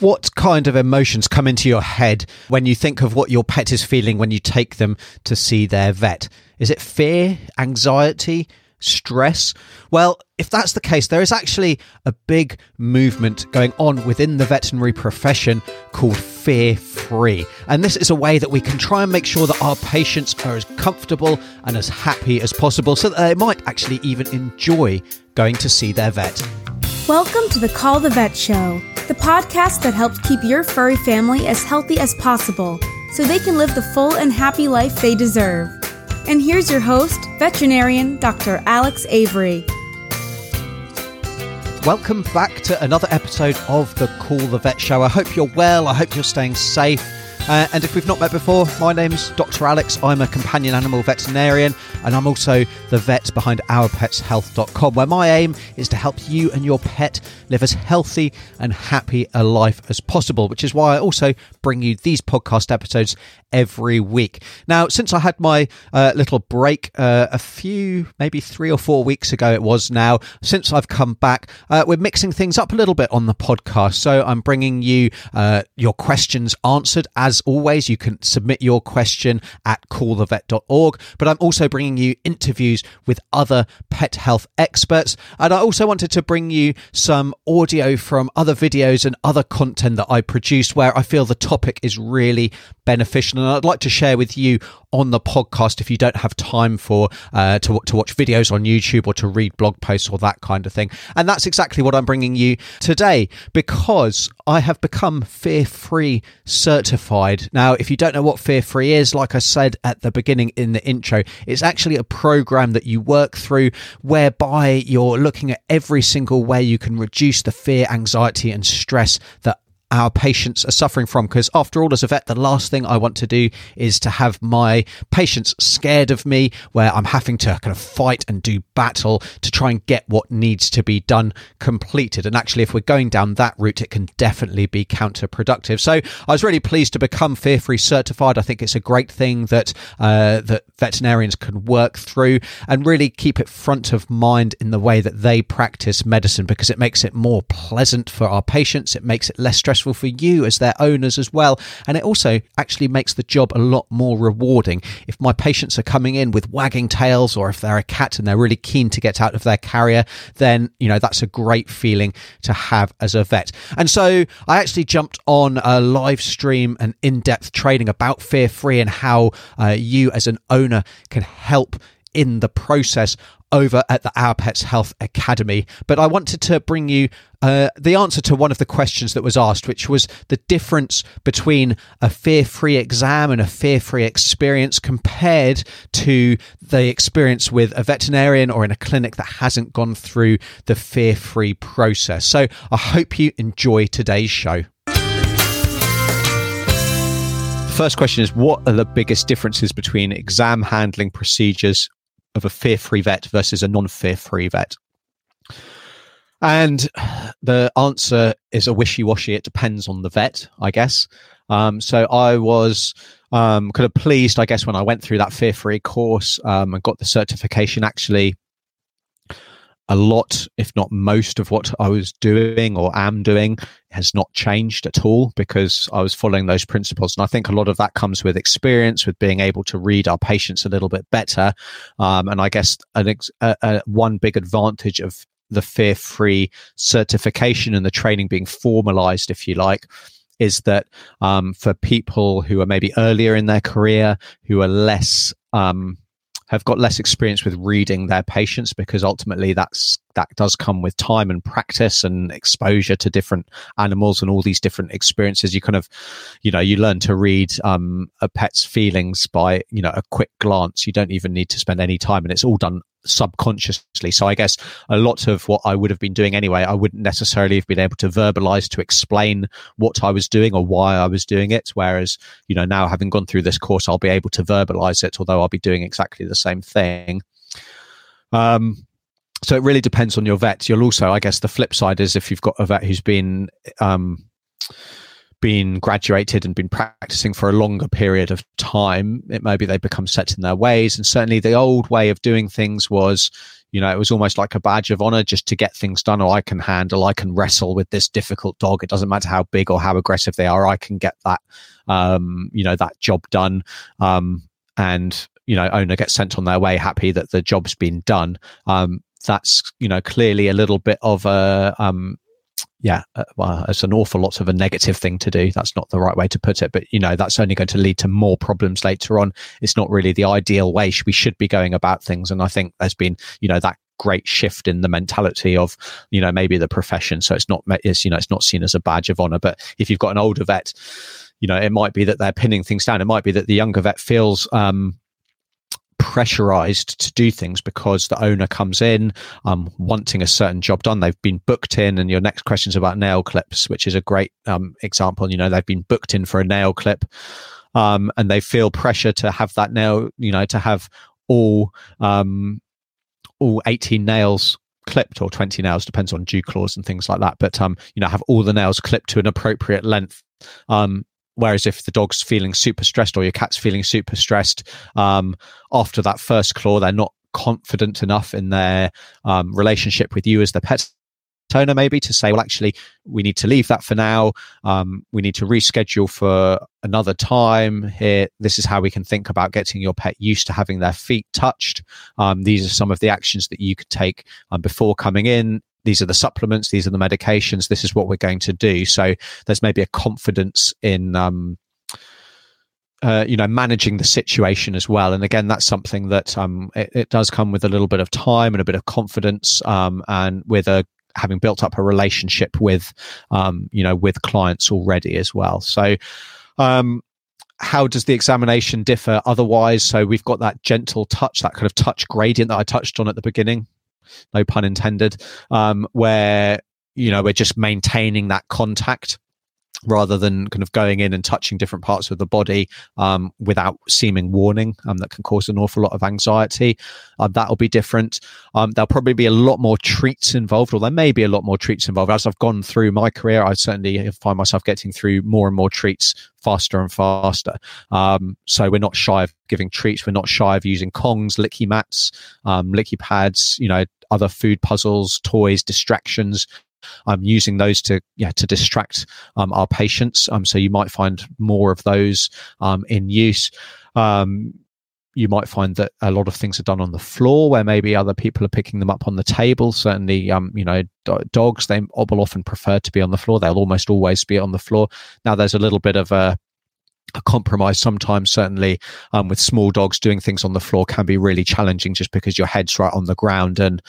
what kind of emotions come into your head when you think of what your pet is feeling when you take them to see their vet? Is it fear, anxiety, stress? Well, if that's the case, there is actually a big movement going on within the veterinary profession called Fear Free. And this is a way that we can try and make sure that our patients are as comfortable and as happy as possible so that they might actually even enjoy going to see their vet. Welcome to the Call the Vet Show, the podcast that helps keep your furry family as healthy as possible so they can live the full and happy life they deserve. And here's your host, veterinarian Dr. Alex Avery. Welcome back to another episode of the Call the Vet Show. I hope you're well. I hope you're staying safe. Uh, and if we've not met before, my name's Dr. Alex. I'm a companion animal veterinarian, and I'm also the vet behind ourpetshealth.com, where my aim is to help you and your pet live as healthy and happy a life as possible, which is why I also bring you these podcast episodes every week. Now, since I had my uh, little break uh, a few, maybe three or four weeks ago, it was now, since I've come back, uh, we're mixing things up a little bit on the podcast. So I'm bringing you uh, your questions answered as always, you can submit your question at callthevet.org, but I'm also bringing you interviews with other pet health experts. And I also wanted to bring you some audio from other videos and other content that I produced where I feel the topic is really beneficial. And I'd like to share with you on the podcast if you don't have time for uh, to, to watch videos on YouTube or to read blog posts or that kind of thing. And that's exactly what I'm bringing you today because I have become fear free certified. Now, if you don't know what fear free is, like I said at the beginning in the intro, it's actually a program that you work through whereby you're looking at every single way you can reduce the fear, anxiety, and stress that our patients are suffering from. Because after all, as a vet, the last thing I want to do is to have my patients scared of me, where I'm having to kind of fight and do battle to try and get what needs to be done completed. And actually, if we're going down that route, it can definitely be counterproductive. So I was really pleased to become fear free certified. I think it's a great thing that uh, that veterinarians can work through and really keep it front of mind in the way that they practice medicine because it makes it more pleasant for our patients. It makes it less stressful for you as their owners as well. And it also actually makes the job a lot more rewarding. If my patients are coming in with wagging tails or if they're a cat and they're really keen to get out of their carrier, then, you know, that's a great feeling to have as a vet. And so I actually jumped on a live stream and in depth training about fear free and how uh, you as an owner can help in the process over at the Our Pets Health Academy. But I wanted to bring you uh, the answer to one of the questions that was asked, which was the difference between a fear free exam and a fear free experience compared to the experience with a veterinarian or in a clinic that hasn't gone through the fear free process. So I hope you enjoy today's show. The first question is What are the biggest differences between exam handling procedures of a fear free vet versus a non fear free vet? And the answer is a wishy washy. It depends on the vet, I guess. Um, so I was um, kind of pleased, I guess, when I went through that fear free course um, and got the certification. Actually, a lot, if not most, of what I was doing or am doing has not changed at all because I was following those principles. And I think a lot of that comes with experience, with being able to read our patients a little bit better. Um, and I guess an ex- a, a, one big advantage of the fear free certification and the training being formalized, if you like, is that um, for people who are maybe earlier in their career, who are less um, have got less experience with reading their patients because ultimately that's that does come with time and practice and exposure to different animals and all these different experiences. You kind of you know you learn to read um, a pet's feelings by you know a quick glance. You don't even need to spend any time and it's all done subconsciously. So I guess a lot of what I would have been doing anyway, I wouldn't necessarily have been able to verbalize to explain what I was doing or why I was doing it. Whereas, you know, now having gone through this course, I'll be able to verbalize it, although I'll be doing exactly the same thing. Um, so it really depends on your vet. You'll also, I guess, the flip side is if you've got a vet who's been, um, been graduated and been practicing for a longer period of time, it maybe they become set in their ways. And certainly the old way of doing things was, you know, it was almost like a badge of honor just to get things done. Or I can handle, I can wrestle with this difficult dog. It doesn't matter how big or how aggressive they are. I can get that, um, you know, that job done. Um, and you know, owner gets sent on their way, happy that the job's been done. Um, that's you know clearly a little bit of a um, yeah, uh, well, it's an awful lot of a negative thing to do. That's not the right way to put it, but you know, that's only going to lead to more problems later on. It's not really the ideal way we should be going about things. And I think there's been, you know, that great shift in the mentality of, you know, maybe the profession. So it's not, it's, you know, it's not seen as a badge of honor. But if you've got an older vet, you know, it might be that they're pinning things down. It might be that the younger vet feels, um, pressurized to do things because the owner comes in um, wanting a certain job done. They've been booked in, and your next question is about nail clips, which is a great um, example. You know, they've been booked in for a nail clip, um, and they feel pressure to have that nail. You know, to have all um, all eighteen nails clipped or 20 nails depends on dew claws and things like that but um you know have all the nails clipped to an appropriate length um Whereas if the dog's feeling super stressed or your cat's feeling super stressed, um, after that first claw, they're not confident enough in their um, relationship with you as the pet owner, maybe to say, well, actually, we need to leave that for now. Um, we need to reschedule for another time here. This is how we can think about getting your pet used to having their feet touched. Um, these are some of the actions that you could take um, before coming in these are the supplements, these are the medications, this is what we're going to do. So there's maybe a confidence in, um, uh, you know, managing the situation as well. And again, that's something that um, it, it, does come with a little bit of time and a bit of confidence, um, and with a having built up a relationship with, um, you know, with clients already as well. So. Um, how does the examination differ otherwise? So we've got that gentle touch, that kind of touch gradient that I touched on at the beginning no pun intended, um, where you know we're just maintaining that contact rather than kind of going in and touching different parts of the body um, without seeming warning um, that can cause an awful lot of anxiety. Uh, that'll be different. Um, there'll probably be a lot more treats involved or there may be a lot more treats involved. As i've gone through my career i certainly find myself getting through more and more treats faster and faster. Um, so we're not shy of giving treats. We're not shy of using kongs licky mats um, licky pads you know other food puzzles toys distractions I'm using those to yeah to distract um, our patients. Um, so you might find more of those um, in use. Um, you might find that a lot of things are done on the floor where maybe other people are picking them up on the table. Certainly, um, you know, do- dogs they will often prefer to be on the floor. They'll almost always be on the floor. Now, there's a little bit of a a compromise sometimes certainly um, with small dogs doing things on the floor can be really challenging just because your head's right on the ground and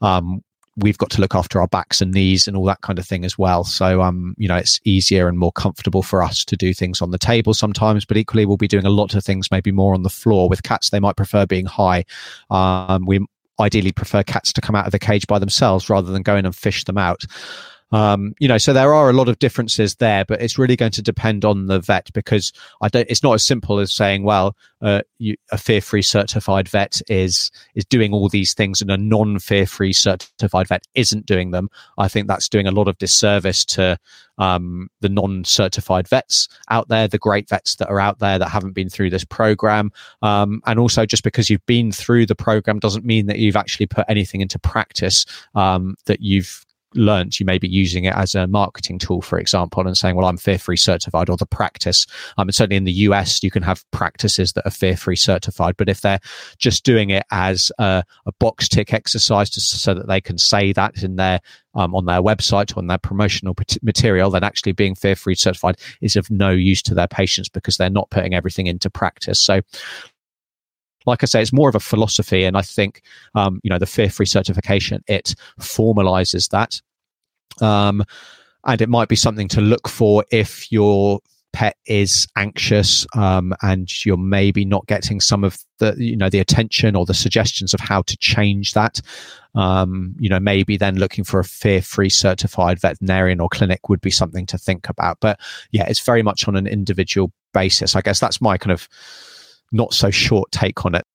um, we've got to look after our backs and knees and all that kind of thing as well. So, um, you know, it's easier and more comfortable for us to do things on the table sometimes, but equally we'll be doing a lot of things maybe more on the floor. With cats, they might prefer being high. Um, we ideally prefer cats to come out of the cage by themselves rather than going and fish them out. Um, you know, so there are a lot of differences there, but it's really going to depend on the vet because I don't. It's not as simple as saying, well, uh, you, a fear-free certified vet is is doing all these things, and a non-fear-free certified vet isn't doing them. I think that's doing a lot of disservice to um, the non-certified vets out there, the great vets that are out there that haven't been through this program, um, and also just because you've been through the program doesn't mean that you've actually put anything into practice um, that you've learnt, you may be using it as a marketing tool, for example, and saying, well, I'm fear free certified or the practice. Um, and certainly in the US, you can have practices that are fear free certified. But if they're just doing it as a, a box tick exercise to, so that they can say that in their um, on their website or on their promotional material, then actually being fear free certified is of no use to their patients because they're not putting everything into practice. So like I say, it's more of a philosophy. And I think, um, you know, the fear free certification, it formalizes that. Um, and it might be something to look for if your pet is anxious um, and you're maybe not getting some of the you know the attention or the suggestions of how to change that. Um, you know maybe then looking for a fear-free certified veterinarian or clinic would be something to think about. But yeah it's very much on an individual basis. I guess that's my kind of not so short take on it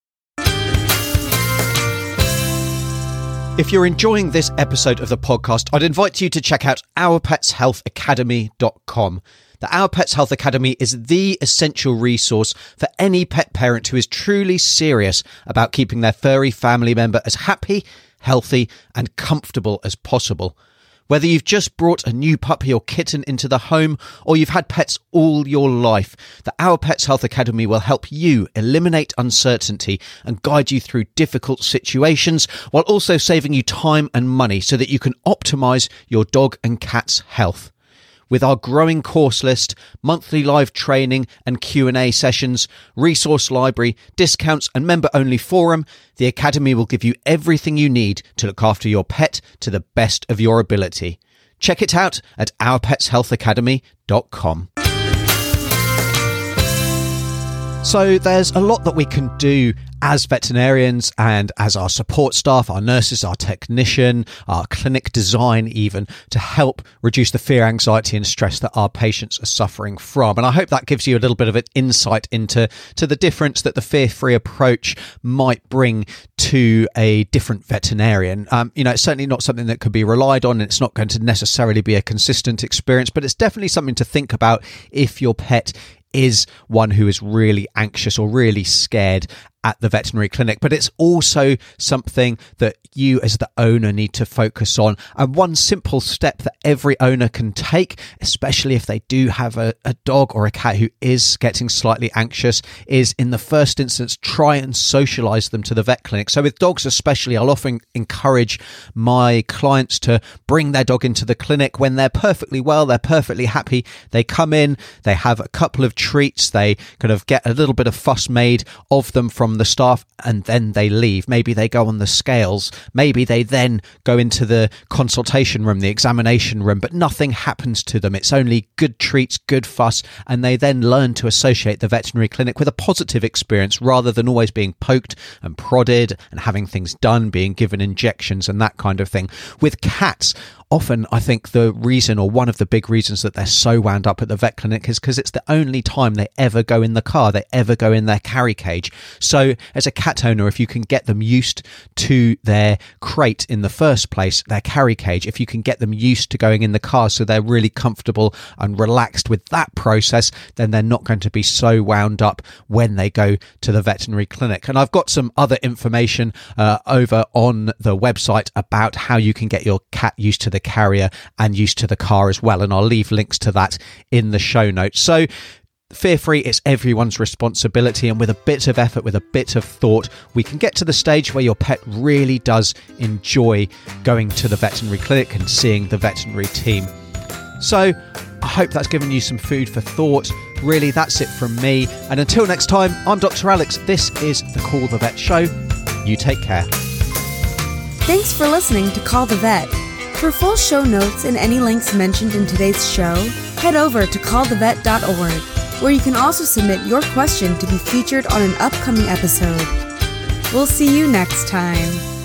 If you're enjoying this episode of the podcast, I'd invite you to check out ourpetshealthacademy.com. The Our Pets Health Academy is the essential resource for any pet parent who is truly serious about keeping their furry family member as happy, healthy, and comfortable as possible. Whether you've just brought a new puppy or kitten into the home or you've had pets all your life, the Our Pets Health Academy will help you eliminate uncertainty and guide you through difficult situations while also saving you time and money so that you can optimize your dog and cat's health with our growing course list, monthly live training and Q&A sessions, resource library, discounts and member-only forum, the Academy will give you everything you need to look after your pet to the best of your ability. Check it out at ourpetshealthacademy.com. So there's a lot that we can do as veterinarians and as our support staff, our nurses, our technician, our clinic design, even to help reduce the fear, anxiety, and stress that our patients are suffering from. And I hope that gives you a little bit of an insight into to the difference that the fear-free approach might bring to a different veterinarian. Um, you know, it's certainly not something that could be relied on, and it's not going to necessarily be a consistent experience, but it's definitely something to think about if your pet is one who is really anxious or really scared at the veterinary clinic, but it's also something that you as the owner need to focus on. And one simple step that every owner can take, especially if they do have a, a, dog or a cat who is getting slightly anxious, is in the first instance, try and socialize them to the vet clinic. So with dogs, especially, I'll often encourage my clients to bring their dog into the clinic when they're perfectly well, they're perfectly happy. They come in, they have a couple of treats, they kind of get a little bit of fuss made of them from from the staff and then they leave. Maybe they go on the scales. Maybe they then go into the consultation room, the examination room, but nothing happens to them. It's only good treats, good fuss, and they then learn to associate the veterinary clinic with a positive experience rather than always being poked and prodded and having things done, being given injections and that kind of thing. With cats, often I think the reason or one of the big reasons that they're so wound up at the vet clinic is because it's the only time they ever go in the car, they ever go in their carry cage. So as a cat owner, if you can get them used to their crate in the first place, their carry cage, if you can get them used to going in the car so they're really comfortable and relaxed with that process, then they're not going to be so wound up when they go to the veterinary clinic. And I've got some other information uh, over on the website about how you can get your cat used to the carrier and used to the car as well. And I'll leave links to that in the show notes. So fear free, it's everyone's responsibility. And with a bit of effort, with a bit of thought, we can get to the stage where your pet really does enjoy going to the veterinary clinic and seeing the veterinary team. So, I hope that's given you some food for thought. Really, that's it from me. And until next time, I'm Dr. Alex. This is the Call the Vet Show. You take care. Thanks for listening to Call the Vet. For full show notes and any links mentioned in today's show, head over to callthevet.org, where you can also submit your question to be featured on an upcoming episode. We'll see you next time.